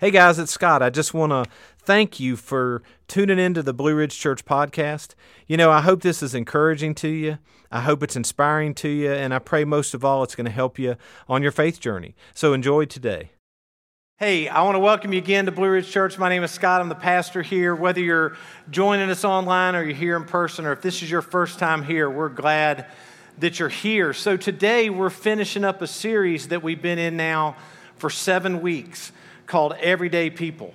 Hey guys, it's Scott. I just want to thank you for tuning into the Blue Ridge Church podcast. You know, I hope this is encouraging to you. I hope it's inspiring to you, and I pray most of all it's going to help you on your faith journey. So enjoy today. Hey, I want to welcome you again to Blue Ridge Church. My name is Scott. I'm the pastor here. Whether you're joining us online or you're here in person, or if this is your first time here, we're glad that you're here. So today we're finishing up a series that we've been in now for seven weeks called Everyday People.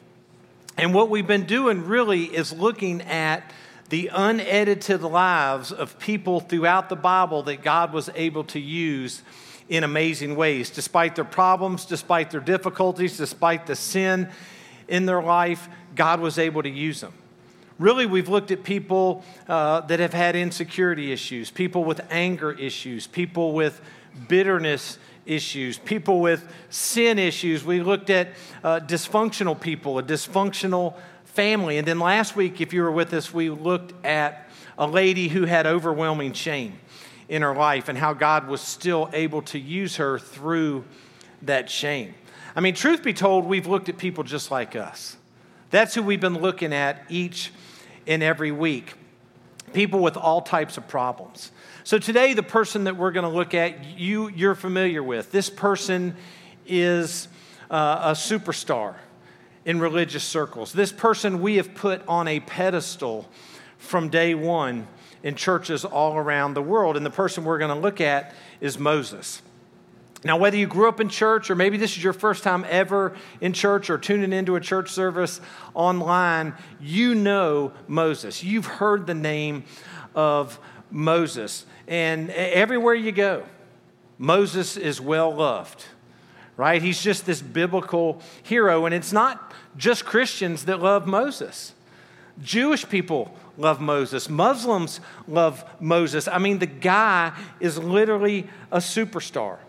And what we've been doing really is looking at the unedited lives of people throughout the Bible that God was able to use in amazing ways, despite their problems, despite their difficulties, despite the sin in their life, God was able to use them. Really, we've looked at people uh, that have had insecurity issues, people with anger issues, people with bitterness issues, people with sin issues. We looked at uh, dysfunctional people, a dysfunctional family. And then last week, if you were with us, we looked at a lady who had overwhelming shame in her life and how God was still able to use her through that shame. I mean, truth be told, we've looked at people just like us. That's who we've been looking at each and every week. People with all types of problems. So today, the person that we're going to look at, you, you're familiar with. This person is uh, a superstar in religious circles. This person we have put on a pedestal from day one in churches all around the world. And the person we're going to look at is Moses. Now, whether you grew up in church or maybe this is your first time ever in church or tuning into a church service online, you know Moses. You've heard the name of Moses. And everywhere you go, Moses is well loved, right? He's just this biblical hero. And it's not just Christians that love Moses, Jewish people love Moses, Muslims love Moses. I mean, the guy is literally a superstar.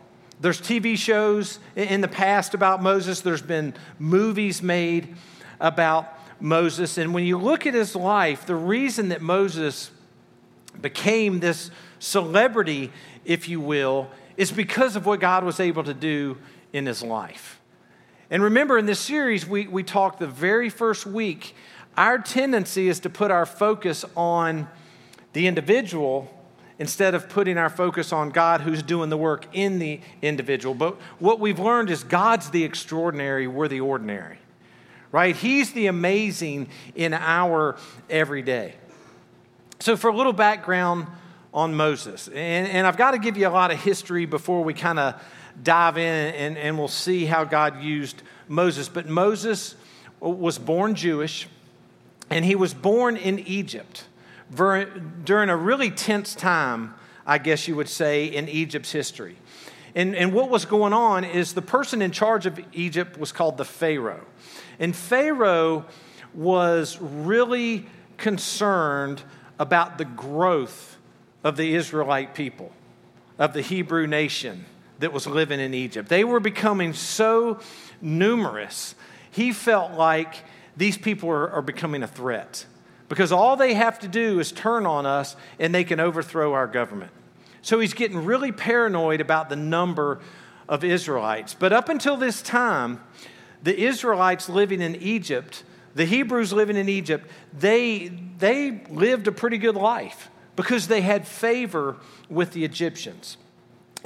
There's TV shows in the past about Moses, there's been movies made about Moses. And when you look at his life, the reason that Moses became this celebrity, if you will, is because of what God was able to do in his life. And remember, in this series, we, we talked the very first week, our tendency is to put our focus on the individual instead of putting our focus on God who's doing the work in the individual. But what we've learned is God's the extraordinary, we're the ordinary, right? He's the amazing in our everyday. So, for a little background on Moses, and, and I've got to give you a lot of history before we kind of dive in and, and we'll see how God used Moses. But Moses was born Jewish, and he was born in Egypt during a really tense time, I guess you would say, in Egypt's history. And, and what was going on is the person in charge of Egypt was called the Pharaoh. And Pharaoh was really concerned about the growth of the Israelite people, of the Hebrew nation that was living in Egypt. They were becoming so numerous, he felt like these people are, are becoming a threat because all they have to do is turn on us and they can overthrow our government. So he's getting really paranoid about the number of Israelites. But up until this time, the Israelites living in Egypt the Hebrews living in Egypt, they, they lived a pretty good life because they had favor with the Egyptians.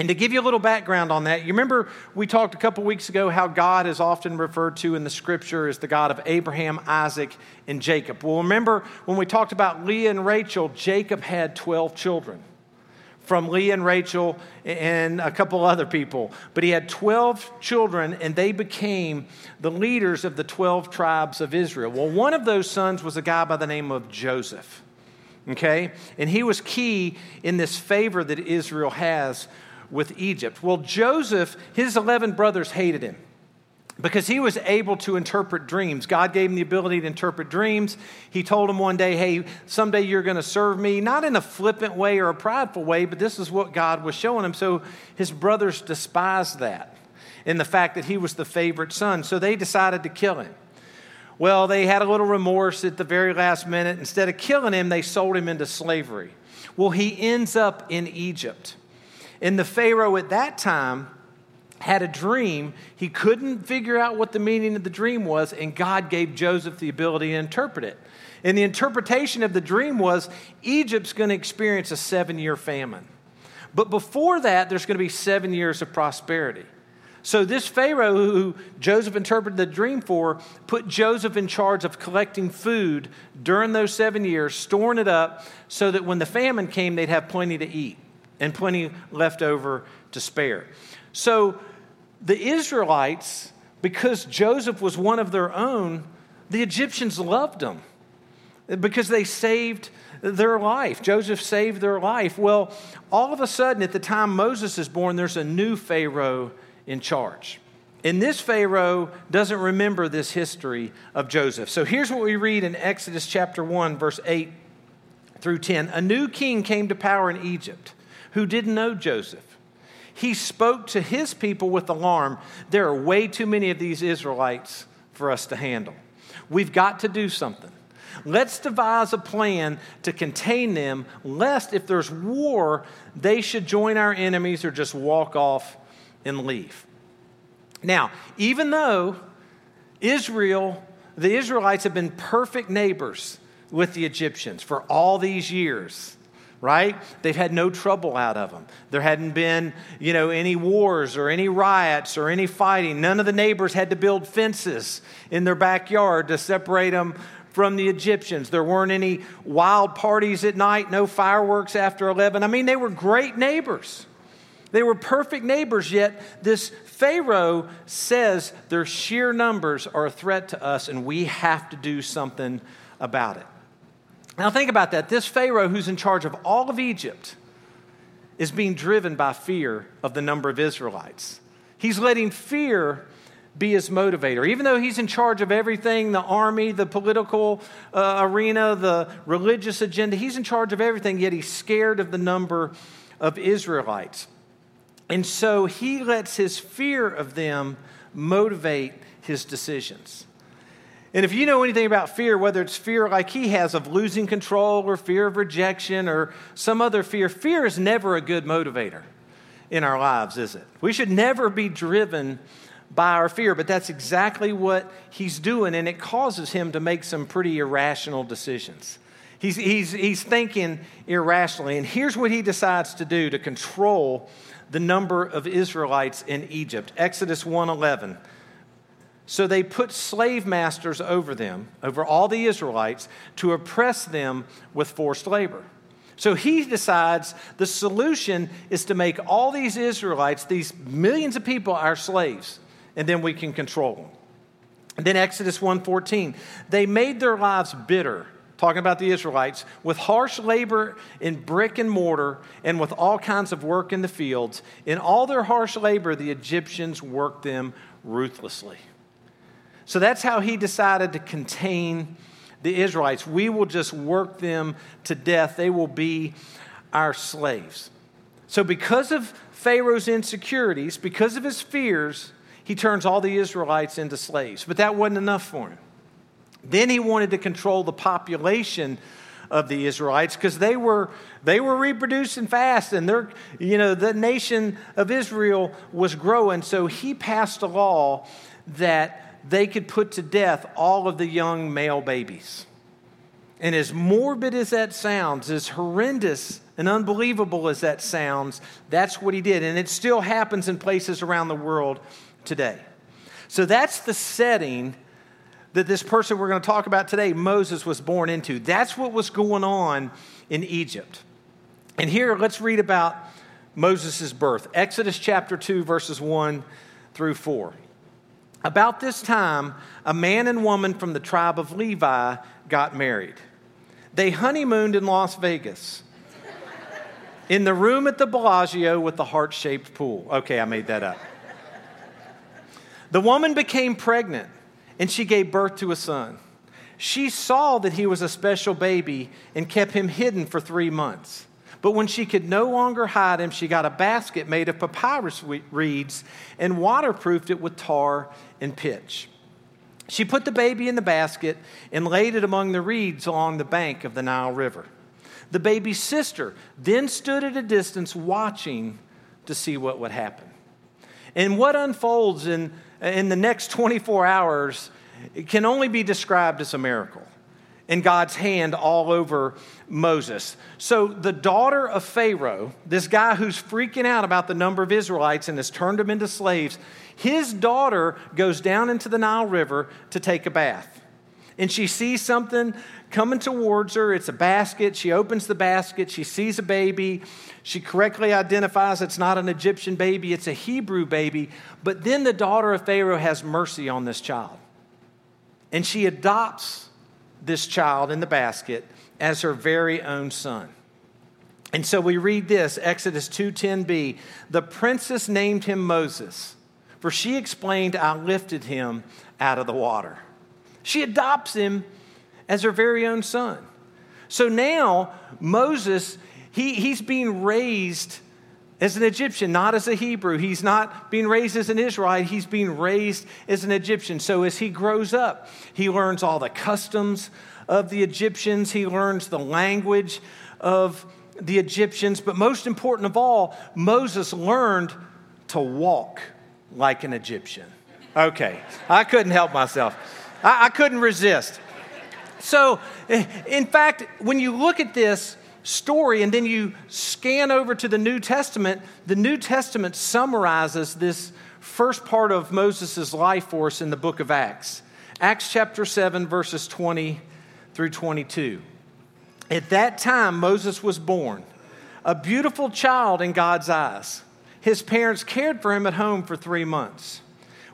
And to give you a little background on that, you remember we talked a couple weeks ago how God is often referred to in the scripture as the God of Abraham, Isaac, and Jacob. Well, remember when we talked about Leah and Rachel, Jacob had 12 children from Leah and Rachel and a couple other people. But he had 12 children, and they became the leaders of the 12 tribes of Israel. Well, one of those sons was a guy by the name of Joseph. Okay? And he was key in this favor that Israel has with Egypt. Well, Joseph, his 11 brothers hated him because he was able to interpret dreams. God gave him the ability to interpret dreams. He told him one day, Hey, someday you're going to serve me, not in a flippant way or a prideful way, but this is what God was showing him. So his brothers despised that in the fact that he was the favorite son. So they decided to kill him. Well, they had a little remorse at the very last minute. Instead of killing him, they sold him into slavery. Well, he ends up in Egypt. And the Pharaoh at that time, had a dream. He couldn't figure out what the meaning of the dream was, and God gave Joseph the ability to interpret it. And the interpretation of the dream was Egypt's going to experience a seven year famine. But before that, there's going to be seven years of prosperity. So, this Pharaoh who Joseph interpreted the dream for put Joseph in charge of collecting food during those seven years, storing it up so that when the famine came, they'd have plenty to eat and plenty left over to spare. So, the Israelites, because Joseph was one of their own, the Egyptians loved him because they saved their life. Joseph saved their life. Well, all of a sudden, at the time Moses is born, there's a new Pharaoh in charge. And this Pharaoh doesn't remember this history of Joseph. So here's what we read in Exodus chapter 1, verse 8 through 10. A new king came to power in Egypt who didn't know Joseph. He spoke to his people with alarm. There are way too many of these Israelites for us to handle. We've got to do something. Let's devise a plan to contain them, lest if there's war, they should join our enemies or just walk off and leave. Now, even though Israel, the Israelites have been perfect neighbors with the Egyptians for all these years, right? They've had no trouble out of them. There hadn't been, you know, any wars or any riots or any fighting. None of the neighbors had to build fences in their backyard to separate them from the Egyptians. There weren't any wild parties at night, no fireworks after 11. I mean, they were great neighbors. They were perfect neighbors, yet this Pharaoh says their sheer numbers are a threat to us and we have to do something about it. Now, think about that. This Pharaoh, who's in charge of all of Egypt, is being driven by fear of the number of Israelites. He's letting fear be his motivator. Even though he's in charge of everything the army, the political uh, arena, the religious agenda he's in charge of everything, yet he's scared of the number of Israelites. And so he lets his fear of them motivate his decisions. And if you know anything about fear, whether it's fear like he has of losing control or fear of rejection or some other fear, fear is never a good motivator in our lives, is it? We should never be driven by our fear, but that's exactly what he's doing, and it causes him to make some pretty irrational decisions. He's, he's, he's thinking irrationally, and here's what he decides to do to control the number of Israelites in Egypt. Exodus 1:11. So they put slave masters over them, over all the Israelites, to oppress them with forced labor. So he decides the solution is to make all these Israelites, these millions of people, our slaves and then we can control them. And then Exodus 1:14, they made their lives bitter, talking about the Israelites, with harsh labor in brick and mortar and with all kinds of work in the fields. In all their harsh labor, the Egyptians worked them ruthlessly. So that's how he decided to contain the Israelites. We will just work them to death. They will be our slaves. So, because of Pharaoh's insecurities, because of his fears, he turns all the Israelites into slaves. But that wasn't enough for him. Then he wanted to control the population of the Israelites because they were they were reproducing fast and you know the nation of Israel was growing so he passed a law that they could put to death all of the young male babies. And as morbid as that sounds, as horrendous and unbelievable as that sounds, that's what he did. And it still happens in places around the world today. So that's the setting that this person we're going to talk about today, Moses, was born into. That's what was going on in Egypt. And here, let's read about Moses' birth Exodus chapter 2, verses 1 through 4. About this time, a man and woman from the tribe of Levi got married. They honeymooned in Las Vegas, in the room at the Bellagio with the heart shaped pool. Okay, I made that up. The woman became pregnant and she gave birth to a son. She saw that he was a special baby and kept him hidden for three months. But when she could no longer hide him, she got a basket made of papyrus reeds and waterproofed it with tar and pitch. She put the baby in the basket and laid it among the reeds along the bank of the Nile River. The baby's sister then stood at a distance watching to see what would happen. And what unfolds in, in the next 24 hours can only be described as a miracle and God's hand all over Moses. So the daughter of Pharaoh, this guy who's freaking out about the number of Israelites and has turned them into slaves, his daughter goes down into the Nile River to take a bath. And she sees something coming towards her. It's a basket. She opens the basket. She sees a baby. She correctly identifies it's not an Egyptian baby, it's a Hebrew baby. But then the daughter of Pharaoh has mercy on this child. And she adopts this child in the basket as her very own son. And so we read this, Exodus 2:10b, the princess named him Moses, for she explained, I lifted him out of the water. She adopts him as her very own son. So now Moses, he, he's being raised as an Egyptian, not as a Hebrew. He's not being raised as an Israelite, he's being raised as an Egyptian. So as he grows up, he learns all the customs of the Egyptians, he learns the language of the Egyptians, but most important of all, Moses learned to walk like an Egyptian. Okay, I couldn't help myself. I, I couldn't resist. So, in fact, when you look at this, story and then you scan over to the New Testament, the New Testament summarizes this first part of Moses' life for us in the book of Acts. Acts chapter 7, verses 20 through 22. At that time, Moses was born, a beautiful child in God's eyes. His parents cared for him at home for three months.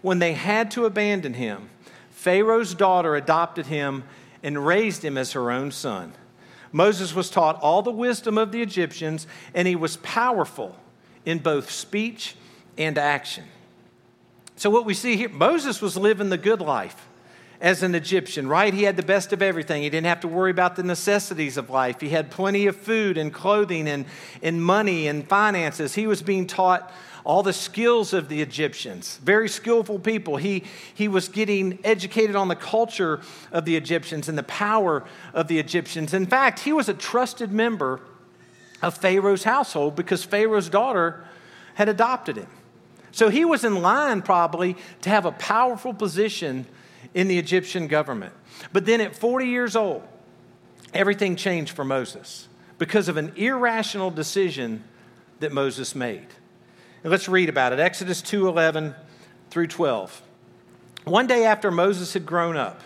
When they had to abandon him, Pharaoh's daughter adopted him and raised him as her own son. Moses was taught all the wisdom of the Egyptians, and he was powerful in both speech and action. So, what we see here, Moses was living the good life as an Egyptian, right? He had the best of everything. He didn't have to worry about the necessities of life. He had plenty of food and clothing and, and money and finances. He was being taught all the skills of the Egyptians. Very skillful people. He, he was getting educated on the culture of the Egyptians and the power of the Egyptians. In fact, he was a trusted member of Pharaoh's household because Pharaoh's daughter had adopted him. So he was in line probably to have a powerful position in the Egyptian government. But then at 40 years old, everything changed for Moses because of an irrational decision that Moses made. And let's read about it. Exodus 2:11 through 12. One day after Moses had grown up,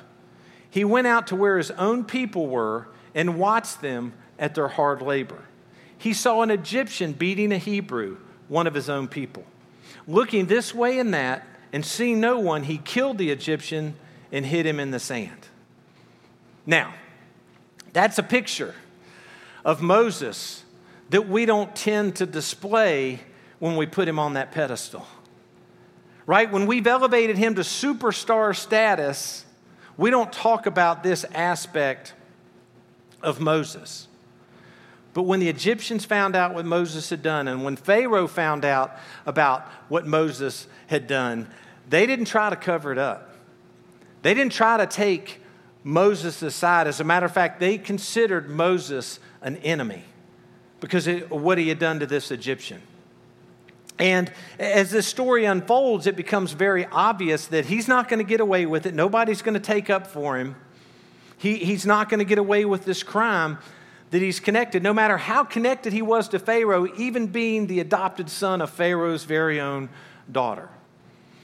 he went out to where his own people were and watched them at their hard labor. He saw an Egyptian beating a Hebrew, one of his own people. Looking this way and that, and seeing no one, he killed the Egyptian and hid him in the sand. Now, that's a picture of Moses that we don't tend to display when we put him on that pedestal. Right? When we've elevated him to superstar status, we don't talk about this aspect of Moses. But when the Egyptians found out what Moses had done, and when Pharaoh found out about what Moses had done, they didn't try to cover it up. They didn't try to take Moses aside. As a matter of fact, they considered Moses an enemy because of what he had done to this Egyptian. And as this story unfolds, it becomes very obvious that he's not going to get away with it. Nobody's going to take up for him. He, he's not going to get away with this crime that he's connected, no matter how connected he was to Pharaoh, even being the adopted son of Pharaoh's very own daughter.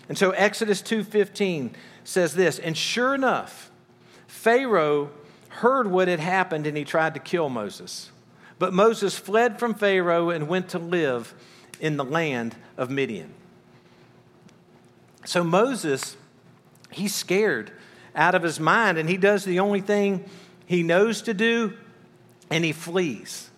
And so Exodus 2:15 says this, and sure enough, Pharaoh heard what had happened and he tried to kill Moses. But Moses fled from Pharaoh and went to live in the land of Midian. So Moses, he's scared out of his mind, and he does the only thing he knows to do, and he flees.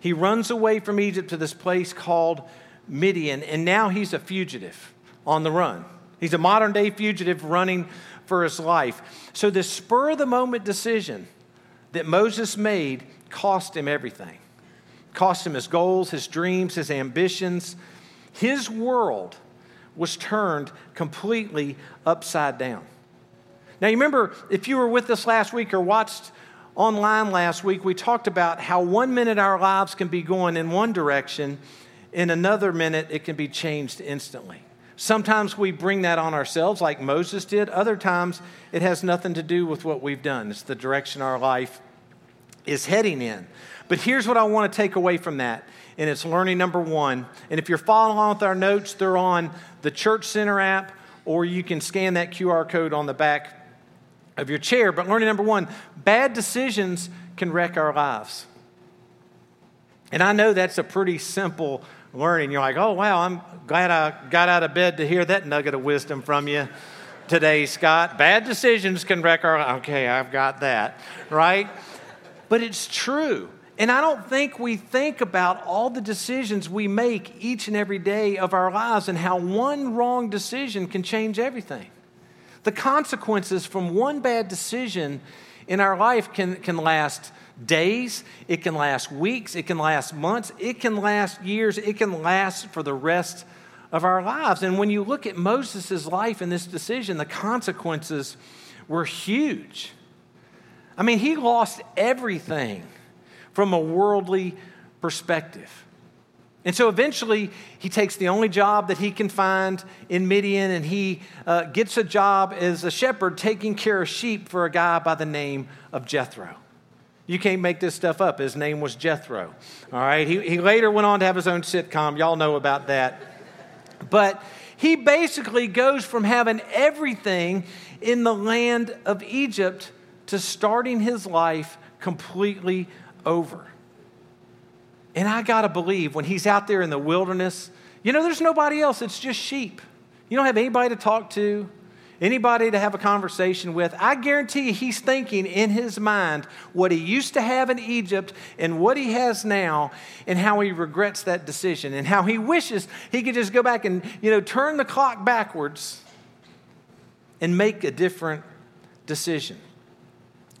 He runs away from Egypt to this place called Midian, and now he's a fugitive on the run. He's a modern day fugitive running for his life. So, this spur of the moment decision that Moses made cost him everything cost him his goals, his dreams, his ambitions. His world was turned completely upside down. Now, you remember, if you were with us last week or watched online last week, we talked about how one minute our lives can be going in one direction, in another minute it can be changed instantly. Sometimes we bring that on ourselves, like Moses did. Other times, it has nothing to do with what we've done. It's the direction our life is heading in. But here's what I want to take away from that, and it's learning number one. And if you're following along with our notes, they're on the Church Center app, or you can scan that QR code on the back of your chair. But learning number one bad decisions can wreck our lives. And I know that's a pretty simple learning. You're like, oh, wow, I'm glad I got out of bed to hear that nugget of wisdom from you today, Scott. Bad decisions can wreck our Okay, I've got that, right? But it's true. And I don't think we think about all the decisions we make each and every day of our lives and how one wrong decision can change everything. The consequences from one bad decision in our life can, can last days, it can last weeks, it can last months, it can last years, it can last for the rest of our lives. And when you look at Moses' life in this decision, the consequences were huge. I mean, he lost everything from a worldly perspective. And so eventually, he takes the only job that he can find in Midian and he uh, gets a job as a shepherd taking care of sheep for a guy by the name of Jethro. You can't make this stuff up. His name was Jethro. All right. He, he later went on to have his own sitcom. Y'all know about that. But he basically goes from having everything in the land of Egypt to starting his life completely over. And I got to believe when he's out there in the wilderness, you know, there's nobody else, it's just sheep. You don't have anybody to talk to, anybody to have a conversation with. I guarantee you, he's thinking in his mind what he used to have in Egypt and what he has now, and how he regrets that decision, and how he wishes he could just go back and, you know, turn the clock backwards and make a different decision.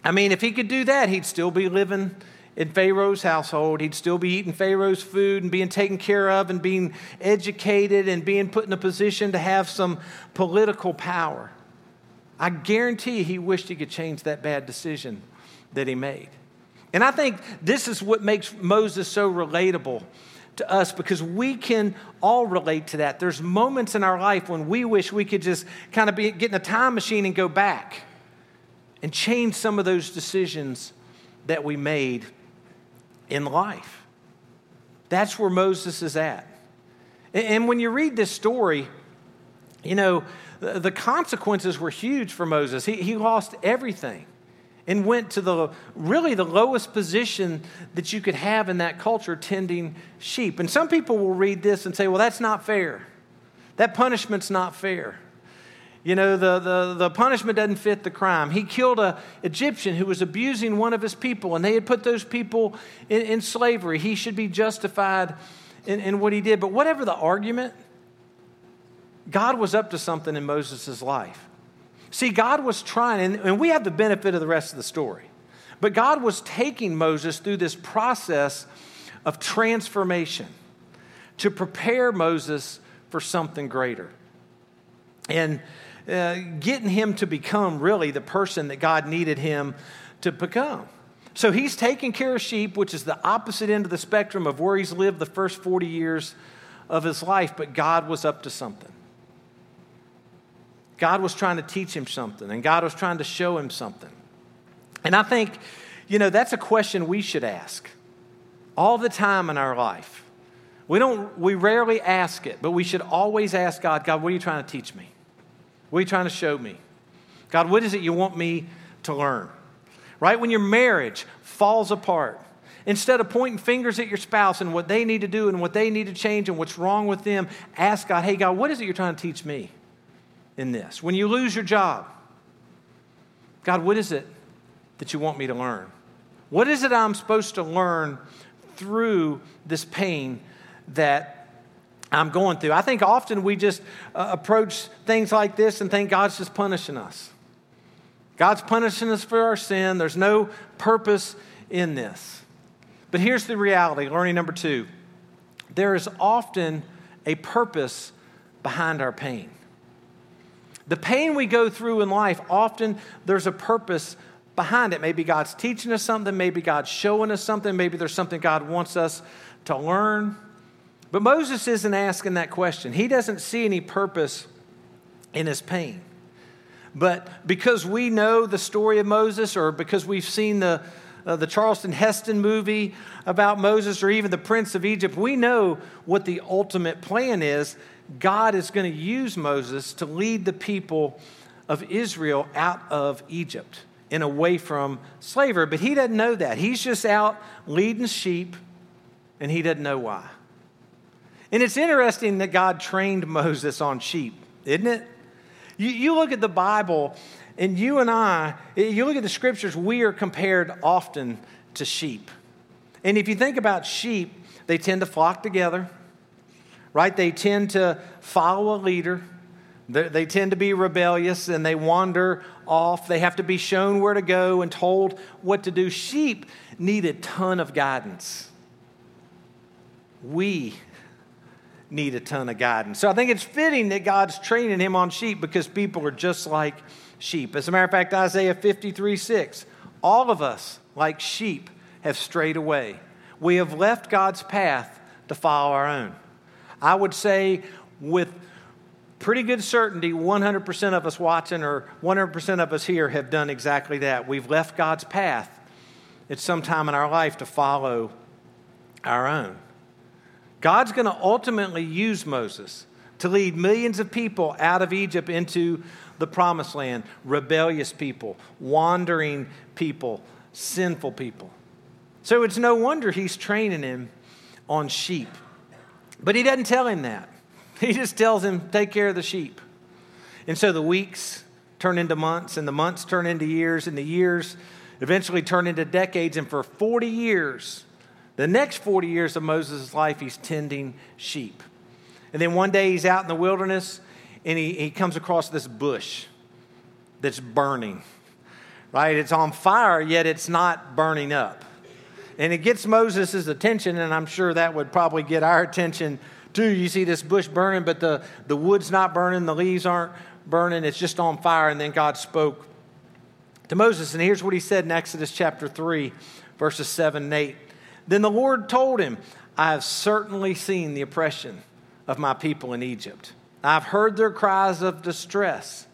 I mean, if he could do that, he'd still be living in Pharaoh's household. He'd still be eating Pharaoh's food and being taken care of and being educated and being put in a position to have some political power. I guarantee he wished he could change that bad decision that he made. And I think this is what makes Moses so relatable to us because we can all relate to that. There's moments in our life when we wish we could just kind of be, get in a time machine and go back and change some of those decisions that we made in life. That's where Moses is at. And when you read this story, you know, the consequences were huge for Moses. He, he lost everything and went to the really the lowest position that you could have in that culture tending sheep. And some people will read this and say, well, that's not fair. That punishment's not fair. You know, the, the, the punishment doesn't fit the crime. He killed an Egyptian who was abusing one of his people, and they had put those people in, in slavery. He should be justified in, in what he did. But whatever the argument, God was up to something in Moses' life. See, God was trying, and, and we have the benefit of the rest of the story. But God was taking Moses through this process of transformation to prepare Moses for something greater. And uh, getting him to become really the person that God needed him to become. So he's taking care of sheep, which is the opposite end of the spectrum of where he's lived the first 40 years of his life, but God was up to something. God was trying to teach him something, and God was trying to show him something. And I think, you know, that's a question we should ask all the time in our life. We don't we rarely ask it, but we should always ask God, God, what are you trying to teach me? What are you trying to show me? God, what is it you want me to learn? Right? When your marriage falls apart, instead of pointing fingers at your spouse and what they need to do and what they need to change and what's wrong with them, ask God, hey, God, what is it you're trying to teach me in this? When you lose your job, God, what is it that you want me to learn? What is it I'm supposed to learn through this pain that I'm going through. I think often we just uh, approach things like this and think God's just punishing us. God's punishing us for our sin. There's no purpose in this. But here's the reality learning number two there is often a purpose behind our pain. The pain we go through in life, often there's a purpose behind it. Maybe God's teaching us something, maybe God's showing us something, maybe there's something God wants us to learn. But Moses isn't asking that question. He doesn't see any purpose in his pain. But because we know the story of Moses, or because we've seen the, uh, the Charlton Heston movie about Moses, or even the Prince of Egypt, we know what the ultimate plan is. God is going to use Moses to lead the people of Israel out of Egypt and away from slavery. But he doesn't know that. He's just out leading sheep, and he doesn't know why. And it's interesting that God trained Moses on sheep, isn't it? You, you look at the Bible, and you and I, you look at the scriptures, we are compared often to sheep. And if you think about sheep, they tend to flock together, right? They tend to follow a leader. They tend to be rebellious and they wander off. They have to be shown where to go and told what to do. Sheep need a ton of guidance. We need a ton of guidance. So I think it's fitting that God's training him on sheep because people are just like sheep. As a matter of fact, Isaiah 53 6, all of us, like sheep, have strayed away. We have left God's path to follow our own. I would say, with pretty good certainty, 100% of us watching or 100% of us here have done exactly that. We've left God's path at some time in our life to follow our own. God's going to ultimately use Moses to lead millions of people out of Egypt into the promised land rebellious people, wandering people, sinful people. So it's no wonder he's training him on sheep. But he doesn't tell him that. He just tells him, take care of the sheep. And so the weeks turn into months, and the months turn into years, and the years eventually turn into decades. And for 40 years, the next 40 years of Moses' life, he's tending sheep. And then one day he's out in the wilderness and he, he comes across this bush that's burning, right? It's on fire, yet it's not burning up. And it gets Moses' attention, and I'm sure that would probably get our attention too. You see this bush burning, but the, the wood's not burning, the leaves aren't burning, it's just on fire. And then God spoke to Moses, and here's what he said in Exodus chapter 3, verses 7 and 8. Then the Lord told him, I have certainly seen the oppression of my people in Egypt. I've heard their cries of distress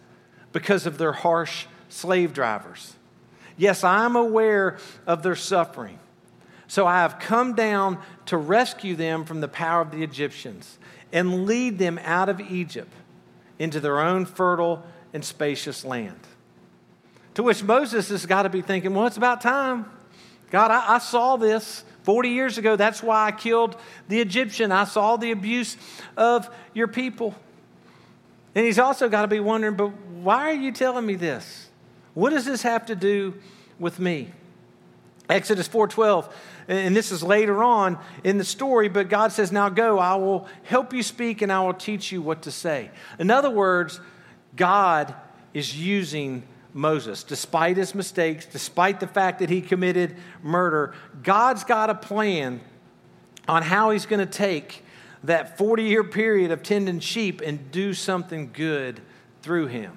because of their harsh slave drivers. Yes, I am aware of their suffering. So I have come down to rescue them from the power of the Egyptians and lead them out of Egypt into their own fertile and spacious land. To which Moses has got to be thinking, well, it's about time. God, I, I saw this. 40 years ago, that's why I killed the Egyptian. I saw the abuse of your people. And he's also got to be wondering, but why are you telling me this? What does this have to do with me? Exodus 4:12, and this is later on in the story, but God says, "Now go, I will help you speak and I will teach you what to say." In other words, God is using Moses. Despite his mistakes, despite the fact that he committed murder, God's got a plan on how he's going to take that 40 year period of tending sheep and do something good through him.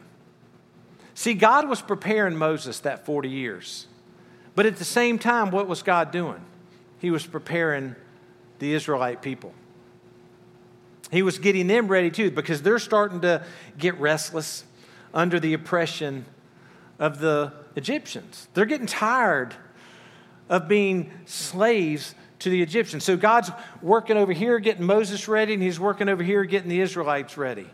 See, God was preparing Moses that 40 years. But at the same time, what was God doing? He was preparing the Israelite people. He was getting them ready too because they're starting to get restless under the oppression of the Egyptians. They're getting tired of being slaves to the Egyptians. So God's working over here getting Moses ready, and He's working over here getting the Israelites ready.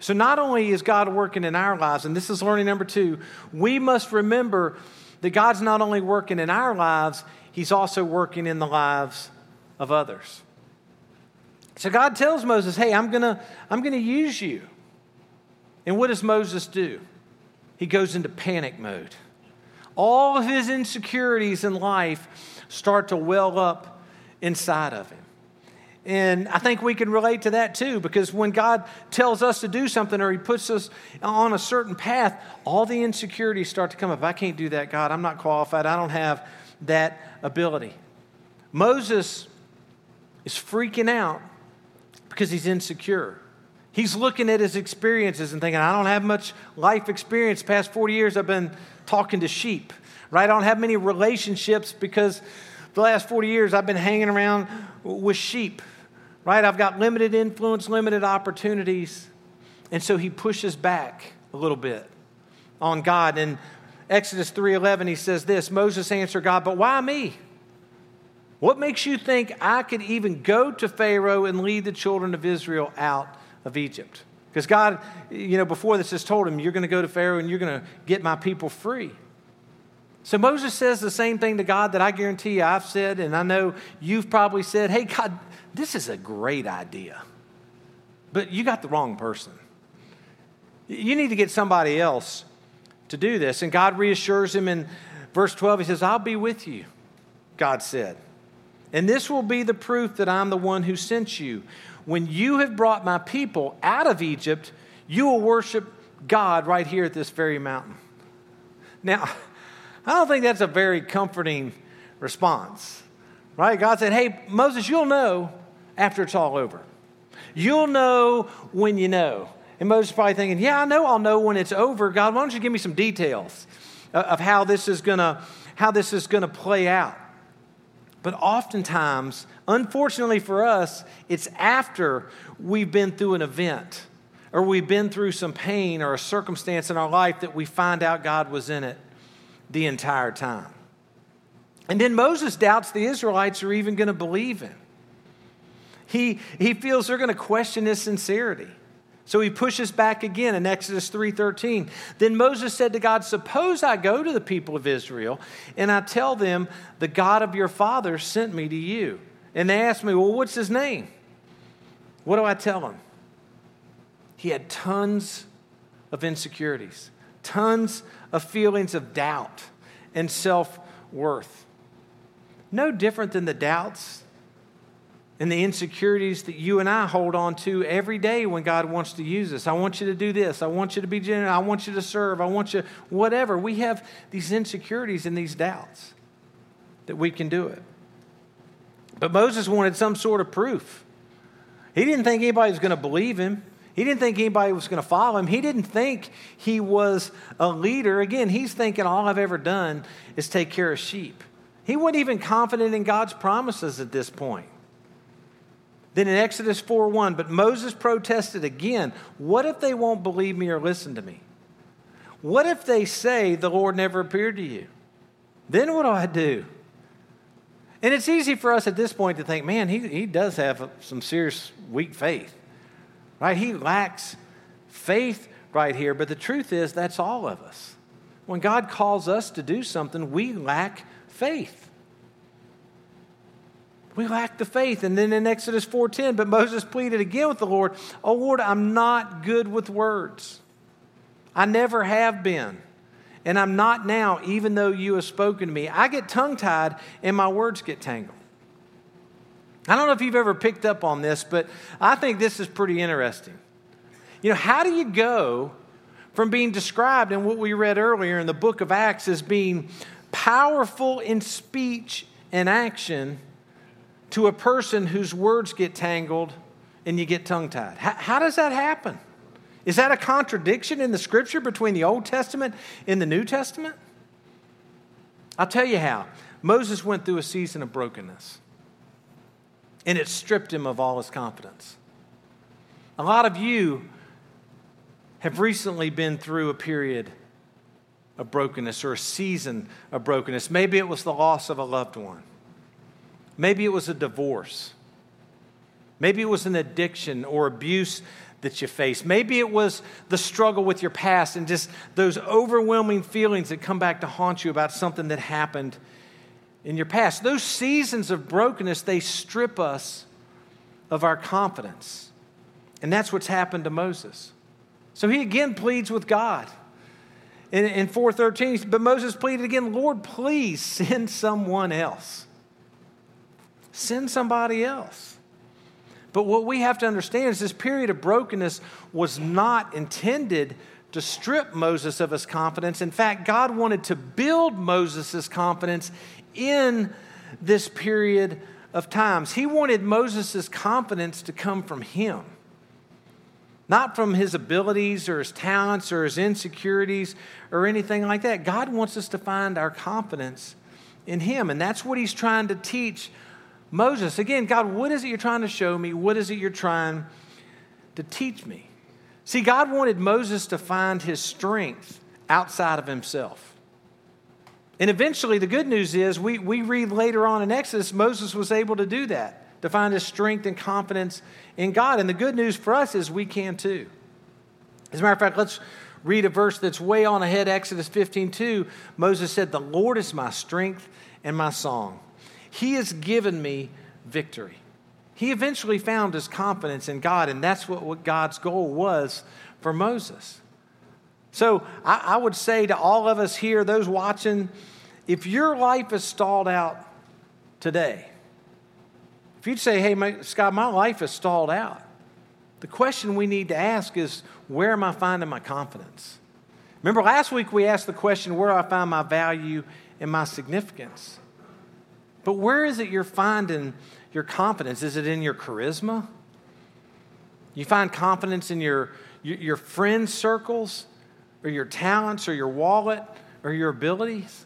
So not only is God working in our lives, and this is learning number two, we must remember that God's not only working in our lives, He's also working in the lives of others. So God tells Moses, Hey, I'm going to I'm going to use you. And what does Moses do? He goes into panic mode. All of his insecurities in life start to well up inside of him. And I think we can relate to that too, because when God tells us to do something or He puts us on a certain path, all the insecurities start to come up. I can't do that, God. I'm not qualified. I don't have that ability. Moses is freaking out because he's insecure. He's looking at his experiences and thinking, I don't have much life experience. Past 40 years, I've been talking to sheep, right? I don't have many relationships because the last 40 years I've been hanging around with sheep. right? I've got limited influence, limited opportunities. And so he pushes back a little bit on God. In Exodus 3:11 he says this, Moses answered God, "But why me? What makes you think I could even go to Pharaoh and lead the children of Israel out of Egypt?" Because God, you know, before this has told him, You're going to go to Pharaoh and you're going to get my people free. So Moses says the same thing to God that I guarantee you I've said, and I know you've probably said, Hey, God, this is a great idea, but you got the wrong person. You need to get somebody else to do this. And God reassures him in verse 12. He says, I'll be with you, God said. And this will be the proof that I'm the one who sent you. When you have brought my people out of Egypt, you will worship God right here at this very mountain. Now, I don't think that's a very comforting response, right? God said, Hey, Moses, you'll know after it's all over. You'll know when you know. And Moses probably thinking, Yeah, I know I'll know when it's over. God, why don't you give me some details uh, of how this is gonna, how this is gonna play out? But oftentimes, unfortunately for us, it's after we've been through an event or we've been through some pain or a circumstance in our life that we find out God was in it the entire time. And then Moses doubts the Israelites are even going to believe him. He, he feels they're going to question his sincerity. So he pushes back again in Exodus 3:13. Then Moses said to God, "Suppose I go to the people of Israel and I tell them, the God of your fathers sent me to you." And they ask me, "Well, what's his name?" What do I tell them? He had tons of insecurities, tons of feelings of doubt and self-worth. No different than the doubts and the insecurities that you and I hold on to every day when God wants to use us. I want you to do this. I want you to be genuine. I want you to serve. I want you, whatever. We have these insecurities and these doubts that we can do it. But Moses wanted some sort of proof. He didn't think anybody was going to believe him. He didn't think anybody was going to follow him. He didn't think he was a leader. Again, he's thinking all I've ever done is take care of sheep. He wasn't even confident in God's promises at this point. Then in Exodus 4 1, but Moses protested again. What if they won't believe me or listen to me? What if they say the Lord never appeared to you? Then what do I do? And it's easy for us at this point to think, man, he, he does have some serious weak faith, right? He lacks faith right here. But the truth is, that's all of us. When God calls us to do something, we lack faith. We lack the faith. And then in Exodus 4:10, but Moses pleaded again with the Lord, "Oh Lord, I'm not good with words. I never have been. And I'm not now, even though you have spoken to me. I get tongue tied and my words get tangled. I don't know if you've ever picked up on this, but I think this is pretty interesting. You know, how do you go from being described in what we read earlier in the book of Acts as being powerful in speech and action to a person whose words get tangled and you get tongue tied. How, how, does that happen? Is that a contradiction in the scripture between the Old Testament and the New Testament? I'll tell you how. Moses went through a season of brokenness, and it stripped him of all his confidence. A lot of you have recently been through a period of brokenness or a season of brokenness. Maybe it was the loss of a loved one. Maybe it was a divorce. Maybe it was an addiction or abuse that you face. Maybe it was the struggle with your past and just those overwhelming feelings that come back to haunt you about something that happened in your past. Those seasons of brokenness, they strip us of our confidence. And that's what's happened to Moses. So he again pleads with God. In, in 413, but Moses pleaded again, Lord, please send someone else. Send somebody else. But what we have to understand is this period of brokenness was not intended to strip Moses of his confidence. In fact, God wanted to build Moses' confidence in this period of times. He wanted Moses' confidence to come from him, not from his abilities or his talents or his insecurities or anything like that. God wants us to find our confidence in him, and that's what he's trying to teach Moses, again, God, what is it you're trying to show me? What is it you're trying to teach me? See, God wanted Moses to find his strength outside of himself. And eventually, the good news is we, we read later on in Exodus, Moses was able to do that, to find his strength and confidence in God. And the good news for us is we can too. As a matter of fact, let's read a verse that's way on ahead, Exodus 15 2. Moses said, The Lord is my strength and my song. He has given me victory. He eventually found his confidence in God, and that's what, what God's goal was for Moses. So I, I would say to all of us here, those watching, if your life is stalled out today, if you'd say, hey, my, Scott, my life is stalled out, the question we need to ask is, where am I finding my confidence? Remember, last week we asked the question, where do I find my value and my significance? But where is it you're finding your confidence? Is it in your charisma? You find confidence in your, your, your friend circles, or your talents, or your wallet, or your abilities?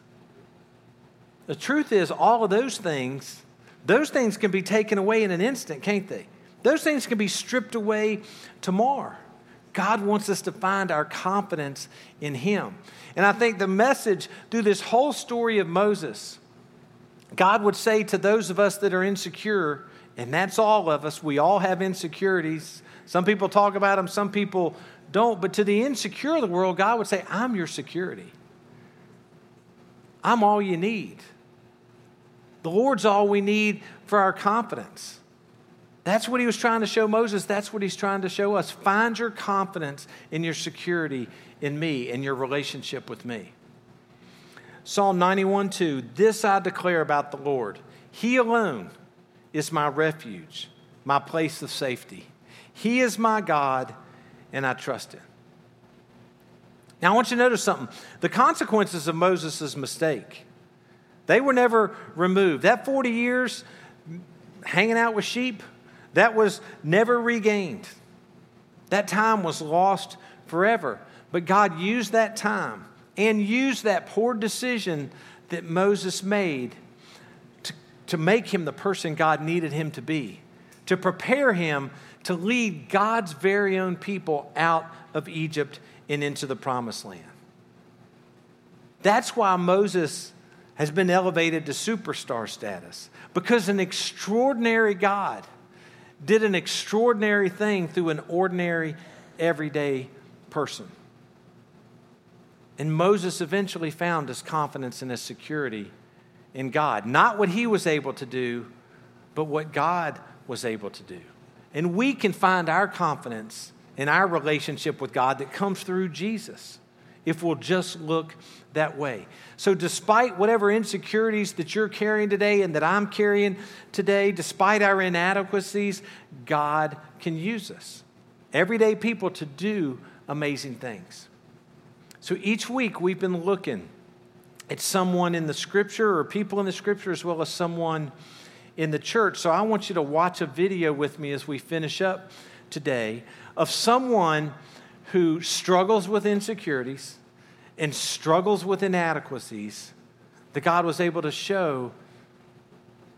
The truth is, all of those things, those things can be taken away in an instant, can't they? Those things can be stripped away tomorrow. God wants us to find our confidence in Him. And I think the message through this whole story of Moses, God would say to those of us that are insecure, and that's all of us, we all have insecurities. Some people talk about them, some people don't. But to the insecure of the world, God would say, I'm your security. I'm all you need. The Lord's all we need for our confidence. That's what he was trying to show Moses. That's what he's trying to show us. Find your confidence in your security in me and your relationship with me. Psalm 91 2 This I declare about the Lord. He alone is my refuge, my place of safety. He is my God, and I trust him. Now, I want you to notice something. The consequences of Moses' mistake, they were never removed. That 40 years hanging out with sheep, that was never regained. That time was lost forever. But God used that time and used that poor decision that Moses made to, to make him the person God needed him to be, to prepare him to lead God's very own people out of Egypt and into the promised land. That's why Moses has been elevated to superstar status, because an extraordinary God did an extraordinary thing through an ordinary, everyday person. And Moses eventually found his confidence and his security in God. Not what he was able to do, but what God was able to do. And we can find our confidence in our relationship with God that comes through Jesus if we'll just look that way. So, despite whatever insecurities that you're carrying today and that I'm carrying today, despite our inadequacies, God can use us, everyday people, to do amazing things. So, each week we've been looking at someone in the scripture or people in the scripture as well as someone in the church. So, I want you to watch a video with me as we finish up today of someone who struggles with insecurities and struggles with inadequacies, that God was able to show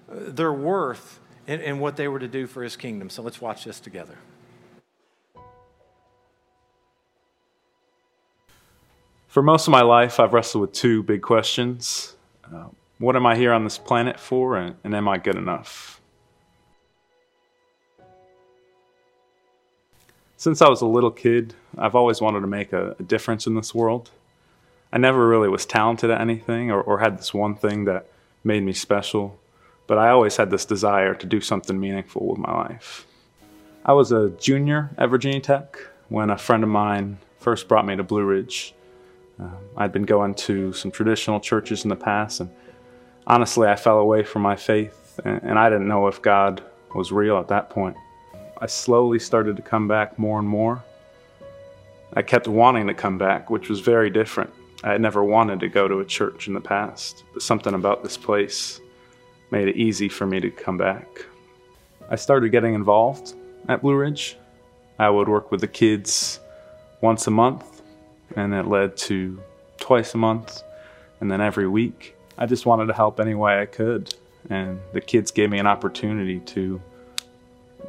their worth and, what they were to do for his kingdom. So let's watch this together. For most of my life, I've wrestled with two big questions. Uh, what am I here on this planet for, and, and am I good enough? Since I was a little kid, I've always wanted to make a, a difference in this world. I never really was talented at anything or, or had this one thing that made me special, but I always had this desire to do something meaningful with my life. I was a junior at Virginia Tech when a friend of mine first brought me to Blue Ridge. Um, I'd been going to some traditional churches in the past, and honestly, I fell away from my faith, and, and I didn't know if God was real at that point. I slowly started to come back more and more. I kept wanting to come back, which was very different. I had never wanted to go to a church in the past, but something about this place made it easy for me to come back. I started getting involved at Blue Ridge. I would work with the kids once a month, and it led to twice a month, and then every week. I just wanted to help any way I could. and the kids gave me an opportunity to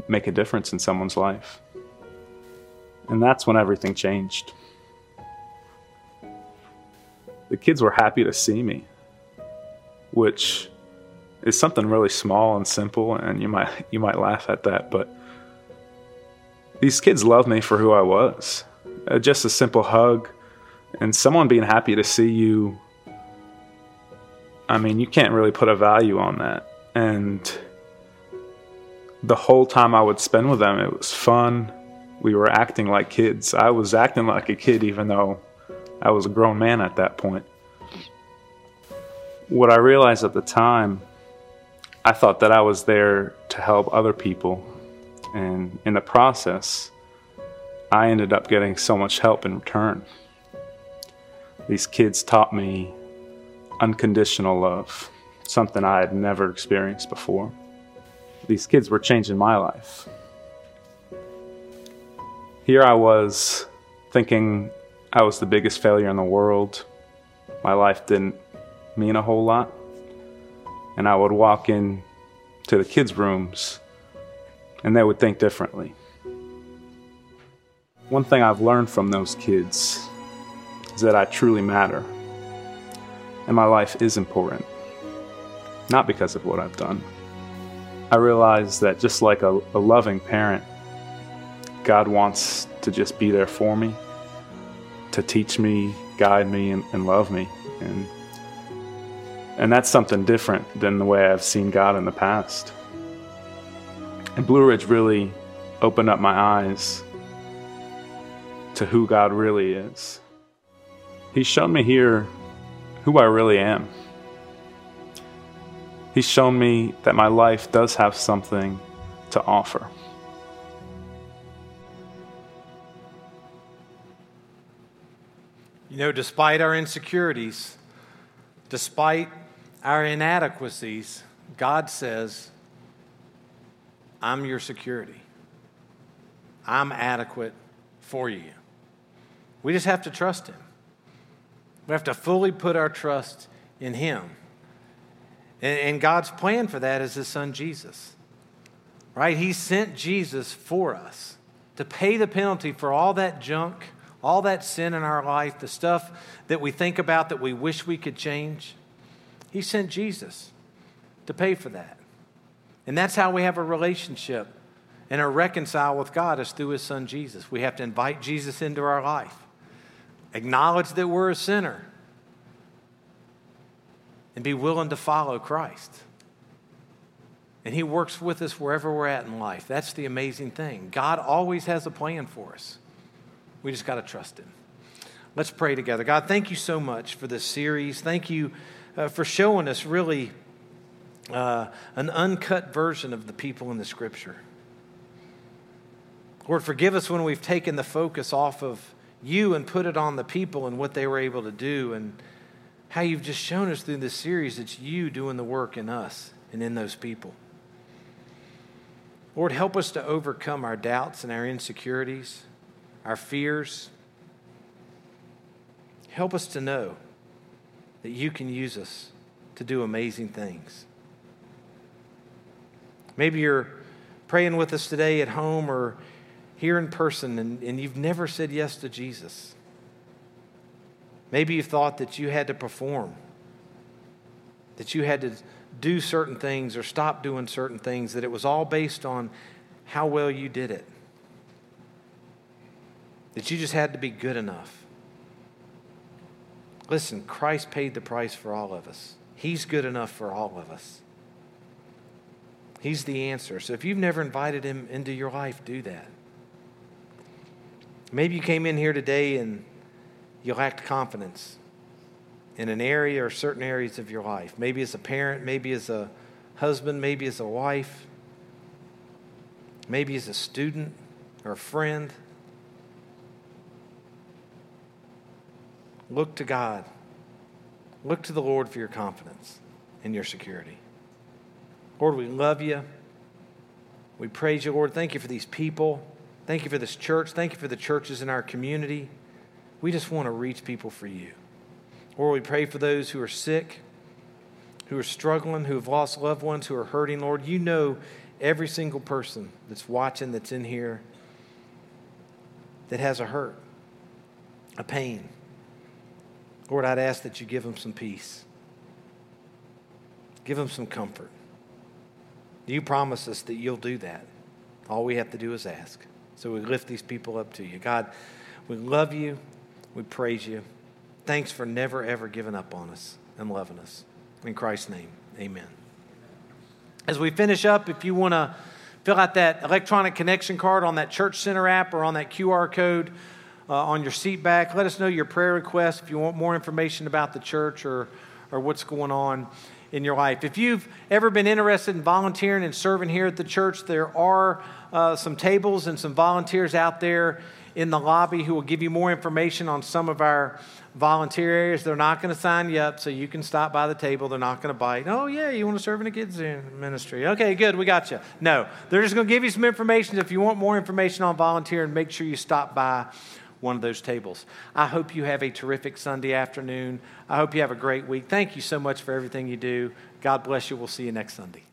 make a difference in someone's life. And that's when everything changed. The kids were happy to see me, which is something really small and simple and you might you might laugh at that, but these kids love me for who I was. Uh, just a simple hug and someone being happy to see you I mean, you can't really put a value on that. And the whole time I would spend with them, it was fun. We were acting like kids. I was acting like a kid, even though I was a grown man at that point. What I realized at the time, I thought that I was there to help other people. And in the process, I ended up getting so much help in return. These kids taught me unconditional love, something I had never experienced before. These kids were changing my life. Here I was thinking I was the biggest failure in the world. My life didn't mean a whole lot. And I would walk in to the kids' rooms and they would think differently. One thing I've learned from those kids is that I truly matter and my life is important, not because of what I've done. I realize that just like a, a loving parent, God wants to just be there for me, to teach me, guide me, and, and love me. And, and that's something different than the way I've seen God in the past. And Blue Ridge really opened up my eyes to who God really is. He's shown me here who I really am. He's shown me that my life does have something to offer. You know, despite our insecurities, despite our inadequacies, God says, I'm your security. I'm adequate for you. We just have to trust Him. We have to fully put our trust in Him. And, and God's plan for that is His Son Jesus. Right? He sent Jesus for us to pay the penalty for all that junk, all that sin in our life, the stuff that we think about that we wish we could change. He sent Jesus to pay for that. And that's how we have a relationship and are reconciled with God is through his son Jesus. We have to invite Jesus into our life acknowledge that we're a sinner, and be willing to follow Christ. And He works with us wherever we're at in life. That's the amazing thing. God always has a plan for us. We just got to trust Him. Let's pray together. God, thank you so much for this series. Thank you uh, for showing us really uh, an uncut version of the people in the Scripture. Lord, forgive us when we've taken the focus off of you and put it on the people and what they were able to do and how you've just shown us through this series it's you doing the work in us and in those people. Lord, help us to overcome our doubts and our insecurities, our fears. Help us to know that you can use us to do amazing things. Maybe you're praying with us today at home or here in person and, and you've never said yes to Jesus. Maybe you thought that you had to perform, that you had to do certain things or stop doing certain things, that it was all based on how well you did it, that you just had to be good enough. Listen, Christ paid the price for all of us. He's good enough for all of us. He's the answer. So if you've never invited him into your life, do that. Maybe you came in here today and you lacked confidence in an area or certain areas of your life. Maybe as a parent, maybe as a husband, maybe as a wife, maybe as a student or a friend. Look to God. Look to the Lord for your confidence and your security. Lord, we love you. We praise you, Lord. Thank you for these people. Thank you for this church. Thank you for the churches in our community. We just want to reach people for you. Lord, we pray for those who are sick. who are struggling, who have lost loved ones, who are hurting, Lord. You know every single person that's watching, that's in here, that has a hurt, a pain. Lord, I'd ask that you give them some peace, give them some comfort. You promise us that you'll do that. All we have to do is ask. So we lift these people up to you. God, we love you. We praise you. Thanks for never, ever giving up on us and loving us. In Christ's name, amen. As we finish up, if you want to fill out that electronic connection card on that Church Center app or on that QR code uh, on your seat back, let us know your prayer request if you want more information about the church or, or what's going on in your life. If you've ever been interested in volunteering and serving here at the church, there are uh, some tables and some volunteers out there in the lobby who will give you more information on some of our volunteer areas. They're not going to sign you up, so you can stop by the table. They're not going to bite. Oh, yeah, you want to serve in a kids' ministry. Okay, good, we got you. No, they're just going to give you some information. If you want more information on volunteering, make sure you stop by one of those tables. I hope you have a terrific Sunday afternoon. I hope you have a great week. Thank you so much for everything you do. God bless you. We'll see you next Sunday.